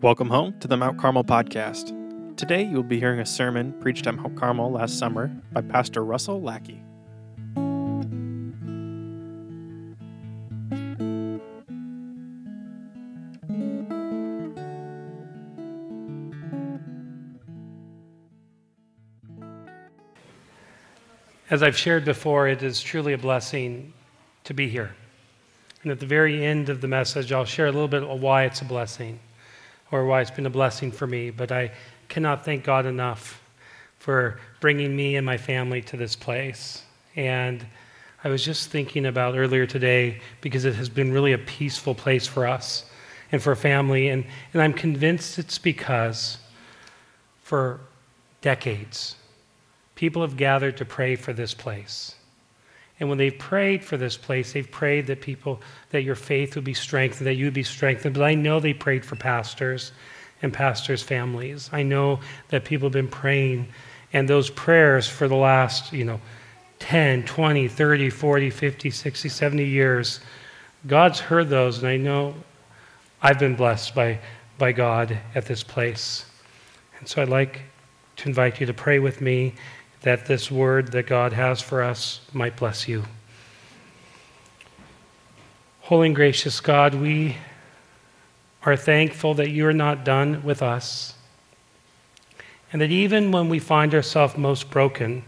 Welcome home to the Mount Carmel podcast. Today you will be hearing a sermon preached at Mount Carmel last summer by Pastor Russell Lackey. As I've shared before, it is truly a blessing to be here. And at the very end of the message, I'll share a little bit of why it's a blessing or why it's been a blessing for me. But I cannot thank God enough for bringing me and my family to this place. And I was just thinking about earlier today because it has been really a peaceful place for us and for family. And, and I'm convinced it's because for decades, people have gathered to pray for this place. And when they've prayed for this place, they've prayed that people, that your faith would be strengthened, that you would be strengthened. But I know they prayed for pastors and pastors' families. I know that people have been praying, and those prayers for the last, you know, 10, 20, 30, 40, 50, 60, 70 years, God's heard those, and I know I've been blessed by, by God at this place. And so I'd like to invite you to pray with me that this word that God has for us might bless you. Holy and gracious God, we are thankful that you are not done with us, and that even when we find ourselves most broken,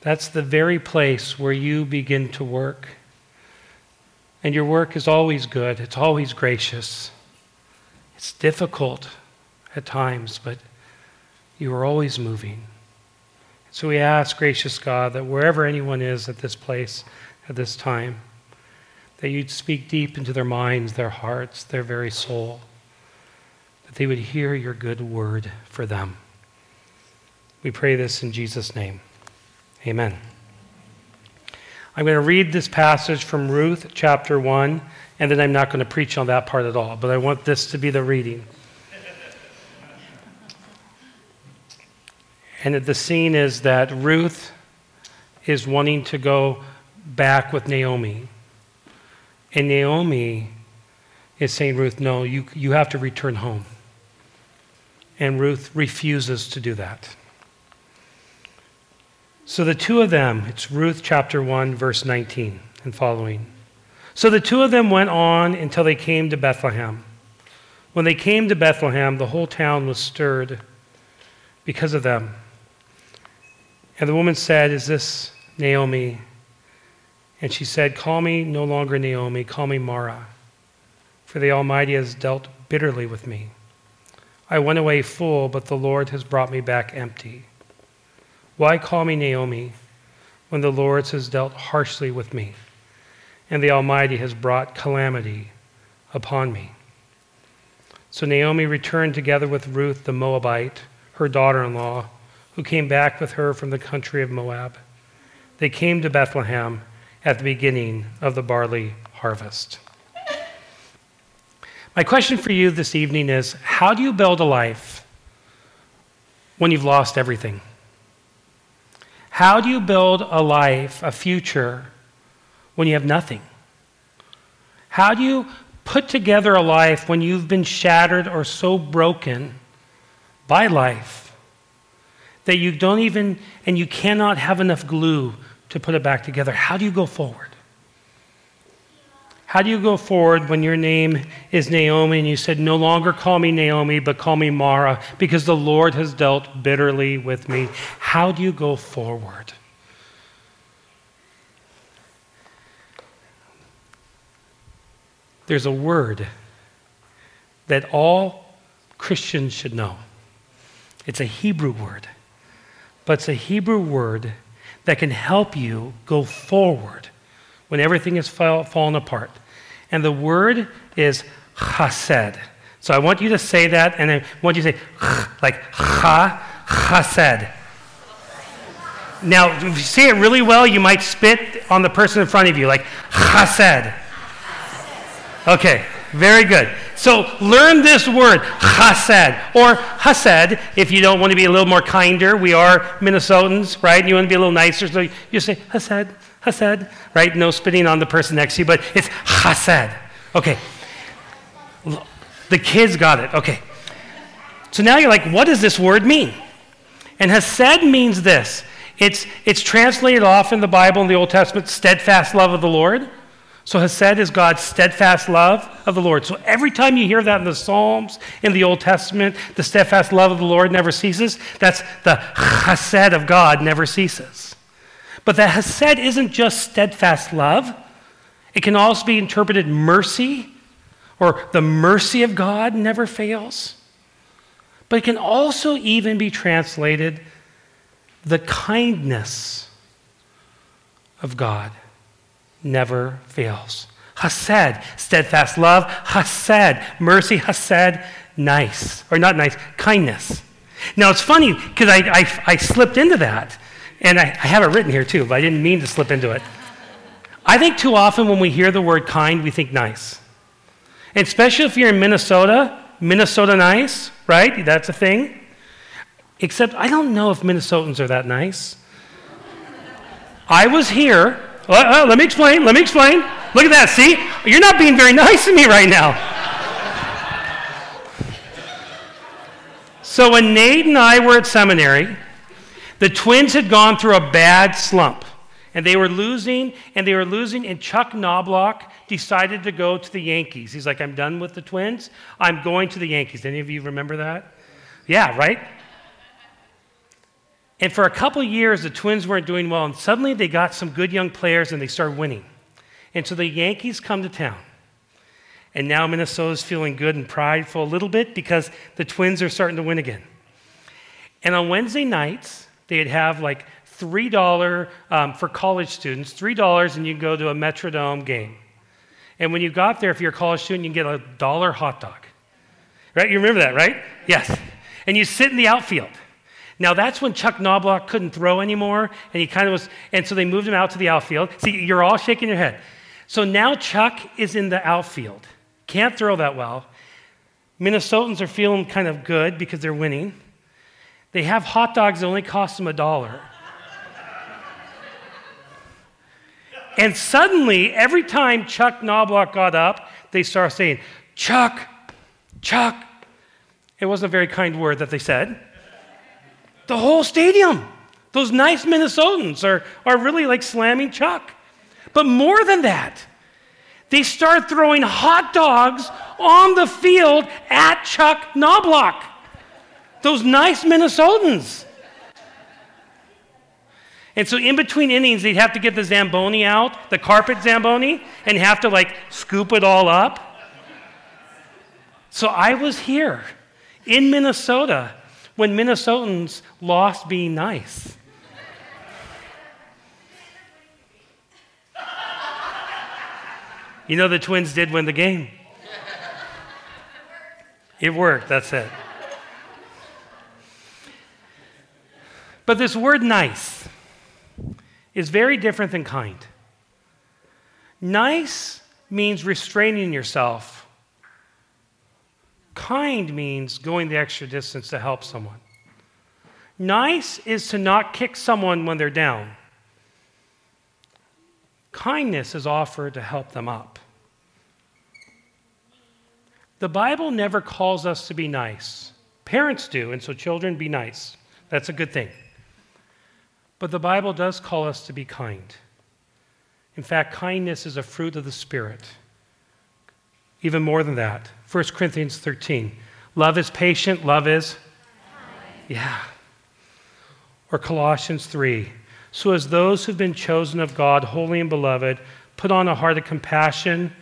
that's the very place where you begin to work. And your work is always good, it's always gracious. It's difficult at times, but you are always moving. So we ask, gracious God, that wherever anyone is at this place, at this time, that you'd speak deep into their minds, their hearts, their very soul, that they would hear your good word for them. We pray this in Jesus' name. Amen. I'm going to read this passage from Ruth chapter 1, and then I'm not going to preach on that part at all, but I want this to be the reading. And the scene is that Ruth is wanting to go back with Naomi. And Naomi is saying, Ruth, no, you, you have to return home. And Ruth refuses to do that. So the two of them, it's Ruth chapter 1, verse 19 and following. So the two of them went on until they came to Bethlehem. When they came to Bethlehem, the whole town was stirred because of them. And the woman said, Is this Naomi? And she said, Call me no longer Naomi, call me Mara, for the Almighty has dealt bitterly with me. I went away full, but the Lord has brought me back empty. Why call me Naomi when the Lord has dealt harshly with me, and the Almighty has brought calamity upon me? So Naomi returned together with Ruth the Moabite, her daughter in law who came back with her from the country of Moab. They came to Bethlehem at the beginning of the barley harvest. My question for you this evening is How do you build a life when you've lost everything? How do you build a life, a future, when you have nothing? How do you put together a life when you've been shattered or so broken by life that you don't even, and you cannot have enough glue to put it back together. How do you go forward? How do you go forward when your name is Naomi and you said, No longer call me Naomi, but call me Mara, because the Lord has dealt bitterly with me? How do you go forward? There's a word that all Christians should know. It's a Hebrew word but it's a Hebrew word that can help you go forward when everything has fall, fallen apart. And the word is chesed. So I want you to say that, and I want you to say like ha chesed. Now, if you say it really well, you might spit on the person in front of you, like chesed. Okay, very good. So learn this word, chesed, or hased, if you don't want to be a little more kinder. We are Minnesotans, right? You want to be a little nicer, so you say hased, hased, right? No spitting on the person next to you, but it's chesed. Okay. The kids got it. Okay. So now you're like, what does this word mean? And Hesed means this it's, it's translated off in the Bible in the Old Testament, steadfast love of the Lord. So Hesed is God's steadfast love of the Lord. So every time you hear that in the Psalms, in the Old Testament, the steadfast love of the Lord never ceases. That's the Hesed of God never ceases. But the Hesed isn't just steadfast love, it can also be interpreted mercy, or the mercy of God never fails. But it can also even be translated the kindness of God never fails. Hased, steadfast love. Hased, mercy. Hased, nice. Or not nice, kindness. Now it's funny because I, I, I, slipped into that. And I, I have it written here too, but I didn't mean to slip into it. I think too often when we hear the word kind, we think nice. And especially if you're in Minnesota, Minnesota nice, right? That's a thing. Except I don't know if Minnesotans are that nice. I was here. Well, let me explain. Let me explain. Look at that. See? You're not being very nice to me right now. So when Nate and I were at seminary, the twins had gone through a bad slump. And they were losing, and they were losing, and Chuck Knobloch decided to go to the Yankees. He's like, I'm done with the twins. I'm going to the Yankees. Any of you remember that? Yeah, right? And for a couple years, the Twins weren't doing well, and suddenly they got some good young players and they started winning. And so the Yankees come to town. And now Minnesota's feeling good and prideful a little bit because the Twins are starting to win again. And on Wednesday nights, they'd have like $3 um, for college students, $3 and you go to a Metrodome game. And when you got there, if you're a college student, you can get a dollar hot dog. Right? You remember that, right? Yes. And you sit in the outfield. Now that's when Chuck Knobloch couldn't throw anymore, and he kind of was, and so they moved him out to the outfield. See, you're all shaking your head. So now Chuck is in the outfield. Can't throw that well. Minnesotans are feeling kind of good because they're winning. They have hot dogs that only cost them a dollar. and suddenly, every time Chuck Knobloch got up, they start saying, Chuck, Chuck. It wasn't a very kind word that they said. The whole stadium. Those nice Minnesotans are, are really like slamming Chuck. But more than that, they start throwing hot dogs on the field at Chuck Knobloch. Those nice Minnesotans. And so in between innings, they'd have to get the Zamboni out, the carpet Zamboni, and have to like scoop it all up. So I was here in Minnesota when Minnesotans lost being nice. You know, the Twins did win the game. It worked, that's it. But this word nice is very different than kind. Nice means restraining yourself Kind means going the extra distance to help someone. Nice is to not kick someone when they're down. Kindness is offered to help them up. The Bible never calls us to be nice. Parents do, and so children be nice. That's a good thing. But the Bible does call us to be kind. In fact, kindness is a fruit of the Spirit. Even more than that, 1 Corinthians 13. Love is patient, love is? Yeah. Or Colossians 3. So, as those who've been chosen of God, holy and beloved, put on a heart of compassion,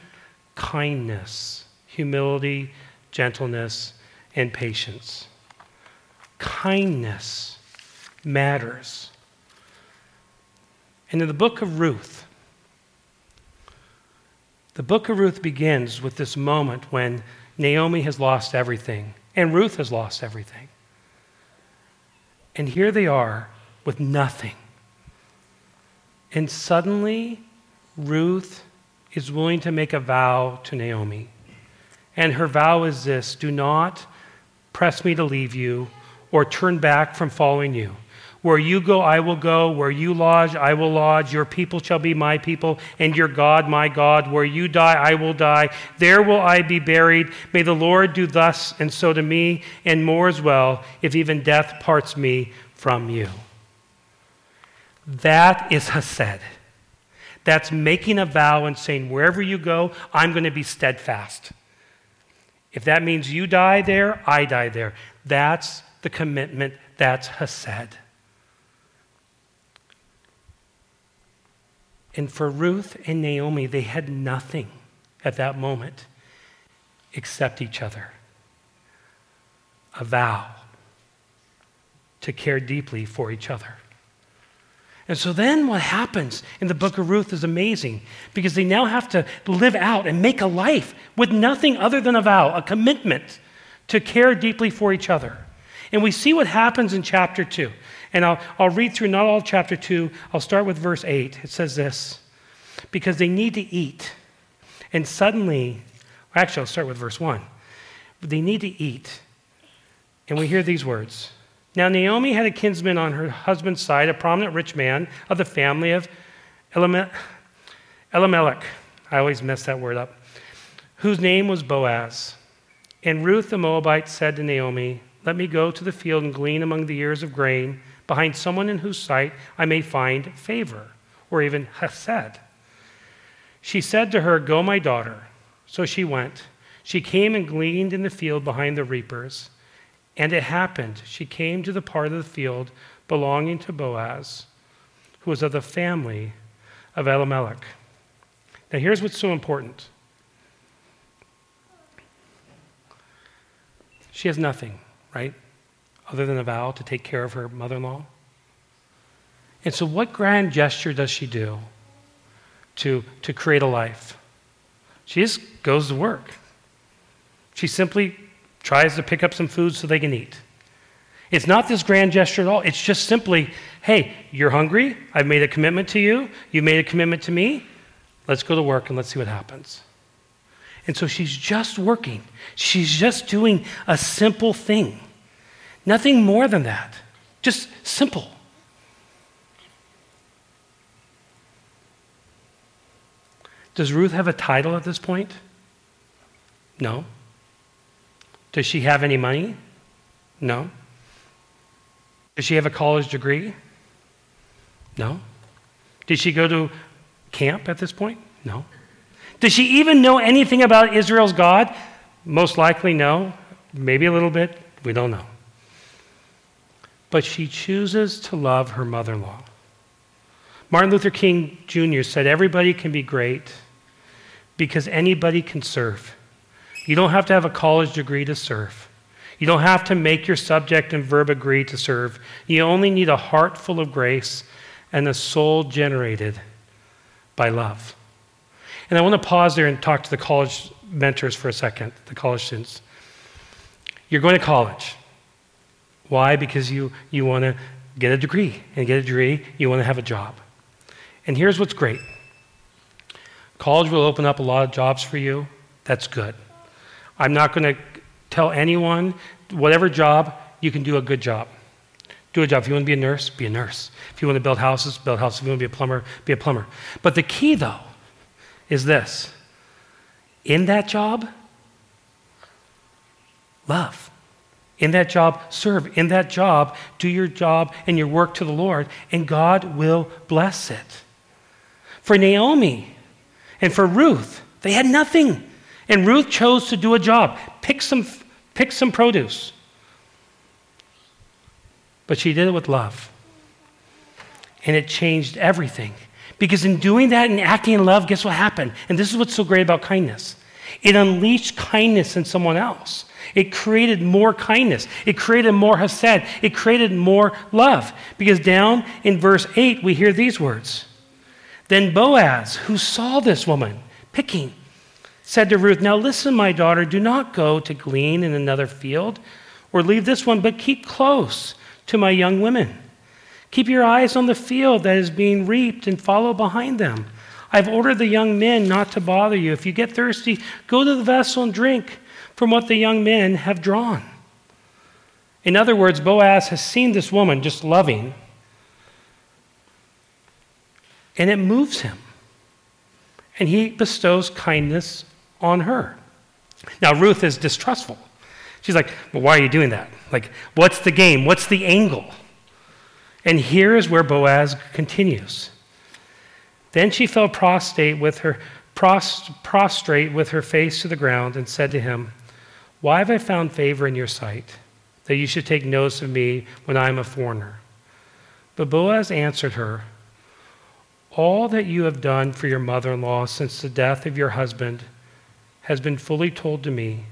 kindness, humility, gentleness, and patience. Kindness matters. And in the book of Ruth, the book of Ruth begins with this moment when Naomi has lost everything and Ruth has lost everything. And here they are with nothing. And suddenly, Ruth is willing to make a vow to Naomi. And her vow is this do not press me to leave you or turn back from following you. Where you go, I will go. Where you lodge, I will lodge. Your people shall be my people, and your God, my God. Where you die, I will die. There will I be buried. May the Lord do thus and so to me, and more as well, if even death parts me from you. That is Hesed. That's making a vow and saying, wherever you go, I'm going to be steadfast. If that means you die there, I die there. That's the commitment. That's Hesed. And for Ruth and Naomi, they had nothing at that moment except each other. A vow to care deeply for each other. And so then what happens in the book of Ruth is amazing because they now have to live out and make a life with nothing other than a vow, a commitment to care deeply for each other. And we see what happens in chapter 2. And I'll, I'll read through not all chapter 2. I'll start with verse 8. It says this Because they need to eat. And suddenly, actually, I'll start with verse 1. They need to eat. And we hear these words Now, Naomi had a kinsman on her husband's side, a prominent rich man of the family of Elimelech. I always mess that word up. Whose name was Boaz. And Ruth the Moabite said to Naomi, Let me go to the field and glean among the ears of grain behind someone in whose sight I may find favor, or even hesed. She said to her, Go, my daughter. So she went. She came and gleaned in the field behind the reapers. And it happened, she came to the part of the field belonging to Boaz, who was of the family of Elimelech. Now, here's what's so important she has nothing, right? Other than a vow to take care of her mother in law. And so, what grand gesture does she do to, to create a life? She just goes to work. She simply tries to pick up some food so they can eat. It's not this grand gesture at all. It's just simply, hey, you're hungry. I've made a commitment to you. You've made a commitment to me. Let's go to work and let's see what happens. And so she's just working. She's just doing a simple thing. Nothing more than that. Just simple. Does Ruth have a title at this point? No. Does she have any money? No. Does she have a college degree? No. Did she go to camp at this point? No. Does she even know anything about Israel's God? Most likely, no. Maybe a little bit. We don't know. But she chooses to love her mother in law. Martin Luther King Jr. said, Everybody can be great because anybody can serve. You don't have to have a college degree to serve. You don't have to make your subject and verb agree to serve. You only need a heart full of grace and a soul generated by love. And I want to pause there and talk to the college mentors for a second, the college students. You're going to college. Why? Because you, you want to get a degree. And get a degree, you want to have a job. And here's what's great college will open up a lot of jobs for you. That's good. I'm not going to tell anyone, whatever job, you can do a good job. Do a job. If you want to be a nurse, be a nurse. If you want to build houses, build houses. If you want to be a plumber, be a plumber. But the key, though, is this in that job, love. In that job, serve. In that job, do your job and your work to the Lord, and God will bless it. For Naomi and for Ruth, they had nothing. And Ruth chose to do a job, pick some, pick some produce. But she did it with love. And it changed everything. Because in doing that and acting in love, guess what happened? And this is what's so great about kindness it unleashed kindness in someone else. It created more kindness. It created more hesed. It created more love. Because down in verse 8, we hear these words Then Boaz, who saw this woman picking, said to Ruth, Now listen, my daughter, do not go to glean in another field or leave this one, but keep close to my young women. Keep your eyes on the field that is being reaped and follow behind them. I've ordered the young men not to bother you. If you get thirsty, go to the vessel and drink from what the young men have drawn. In other words, Boaz has seen this woman just loving, And it moves him. And he bestows kindness on her. Now, Ruth is distrustful. She's like, well, why are you doing that? Like, what's the game? What's the angle? And here is where Boaz continues. Then she fell prostrate with her prostrate with her face to the ground and said to him, Why have I found favor in your sight, that you should take notice of me when I am a foreigner? But Boaz answered her, All that you have done for your mother in law since the death of your husband has been fully told to me,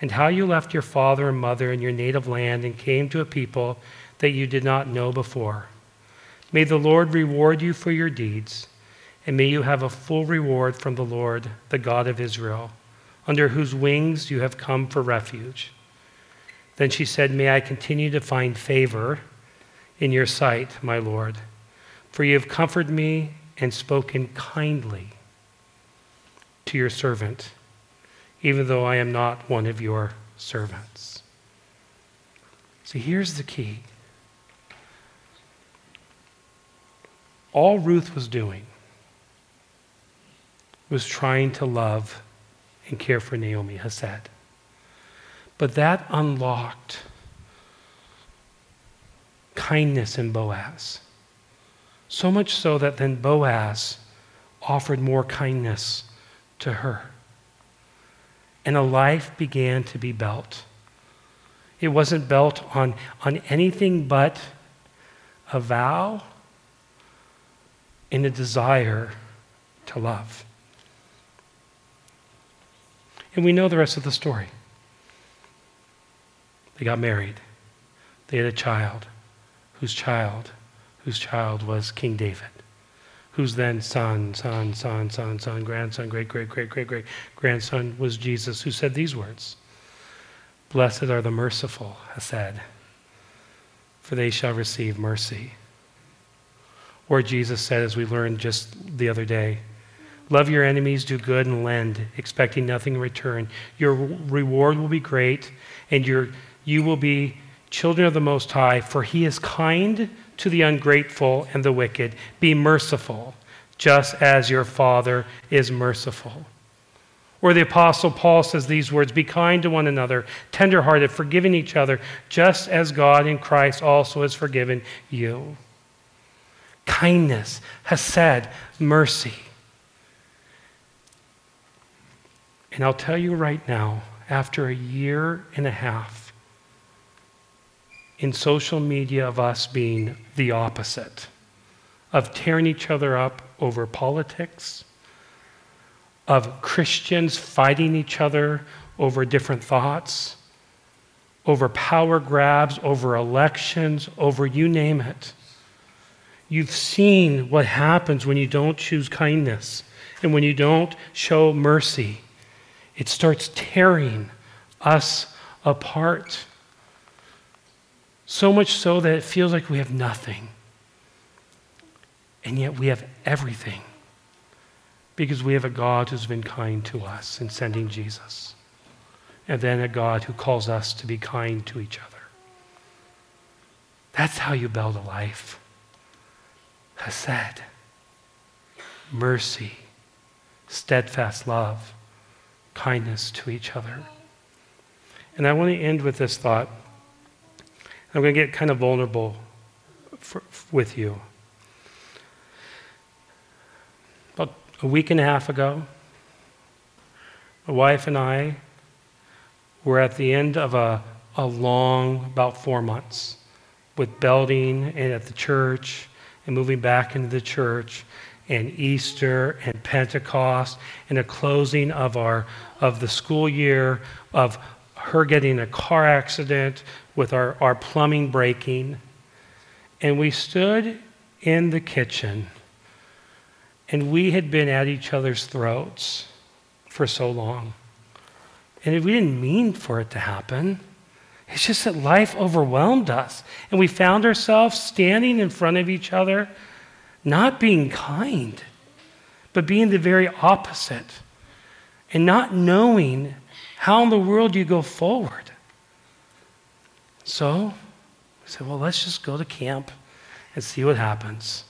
and how you left your father and mother in your native land and came to a people that you did not know before. May the Lord reward you for your deeds and may you have a full reward from the Lord, the God of Israel, under whose wings you have come for refuge. Then she said, May I continue to find favor in your sight, my Lord, for you have comforted me and spoken kindly to your servant, even though I am not one of your servants. See, here's the key. All Ruth was doing was trying to love and care for Naomi, Hesed. But that unlocked kindness in Boaz. So much so that then Boaz offered more kindness to her. And a life began to be built. It wasn't built on, on anything but a vow and a desire to love. And we know the rest of the story. They got married. They had a child, whose child, whose child was King David, whose then son, son, son, son, son, grandson, great, great, great, great, great grandson was Jesus, who said these words Blessed are the merciful, Hesed, for they shall receive mercy. Or Jesus said, as we learned just the other day, Love your enemies, do good, and lend, expecting nothing in return. Your reward will be great, and your, you will be children of the Most High, for he is kind to the ungrateful and the wicked. Be merciful, just as your Father is merciful. Or the Apostle Paul says these words Be kind to one another, tenderhearted, forgiving each other, just as God in Christ also has forgiven you. Kindness, hesed, mercy. And I'll tell you right now, after a year and a half in social media of us being the opposite, of tearing each other up over politics, of Christians fighting each other over different thoughts, over power grabs, over elections, over you name it. You've seen what happens when you don't choose kindness and when you don't show mercy it starts tearing us apart. So much so that it feels like we have nothing. And yet we have everything because we have a God who's been kind to us in sending Jesus. And then a God who calls us to be kind to each other. That's how you build a life. Hesed, mercy, steadfast love kindness to each other. And I want to end with this thought. I'm going to get kind of vulnerable for, with you. About a week and a half ago, my wife and I were at the end of a, a long, about four months, with building and at the church and moving back into the church and Easter and Pentecost and a closing of our of the school year of her getting a car accident with our, our plumbing breaking. And we stood in the kitchen and we had been at each other's throats for so long. And we didn't mean for it to happen. It's just that life overwhelmed us. And we found ourselves standing in front of each other not being kind, but being the very opposite, and not knowing how in the world you go forward. So we said, well, let's just go to camp and see what happens.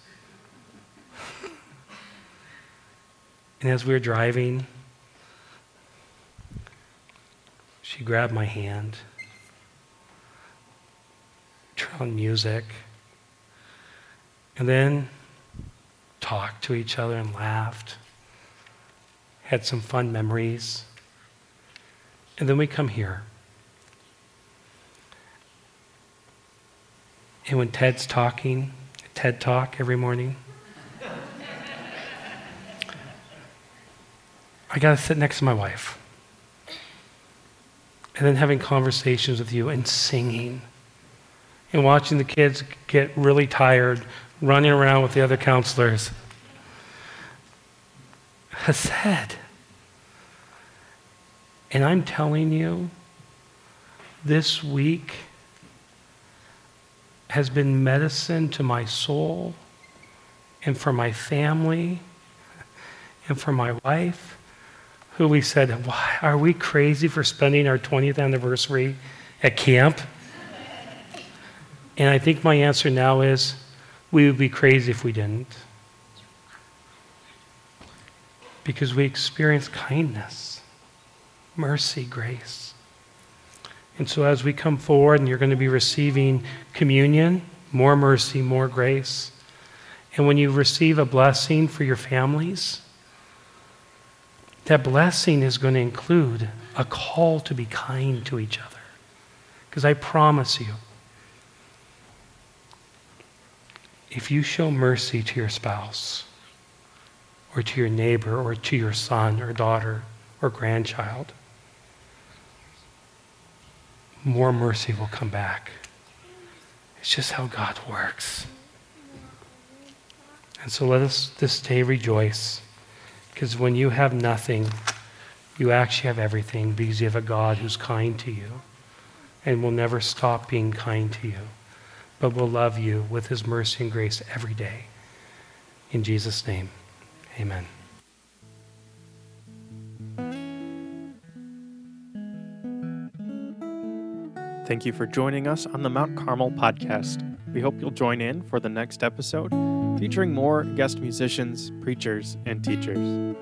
And as we were driving, she grabbed my hand, turned on music, and then talked to each other and laughed, had some fun memories. And then we come here. And when Ted's talking, TED Talk every morning, I got to sit next to my wife. And then having conversations with you and singing and watching the kids get really tired running around with the other counselors. Hesed. And I'm telling you, this week has been medicine to my soul and for my family and for my wife who we said, Why are we crazy for spending our 20th anniversary at camp? And I think my answer now is we would be crazy if we didn't. Because we experience kindness, mercy, grace. And so as we come forward and you're going to be receiving communion, more mercy, more grace. And when you receive a blessing for your families, that blessing is going to include a call to be kind to each other. Because I promise you, if you show mercy to your spouse, or to your neighbor, or to your son, or daughter, or grandchild, more mercy will come back. It's just how God works. And so let us this day rejoice. Because when you have nothing, you actually have everything because you have a God who's kind to you and will never stop being kind to you, but will love you with his mercy and grace every day. In Jesus' name, amen. Thank you for joining us on the Mount Carmel podcast. We hope you'll join in for the next episode featuring more guest musicians, preachers, and teachers.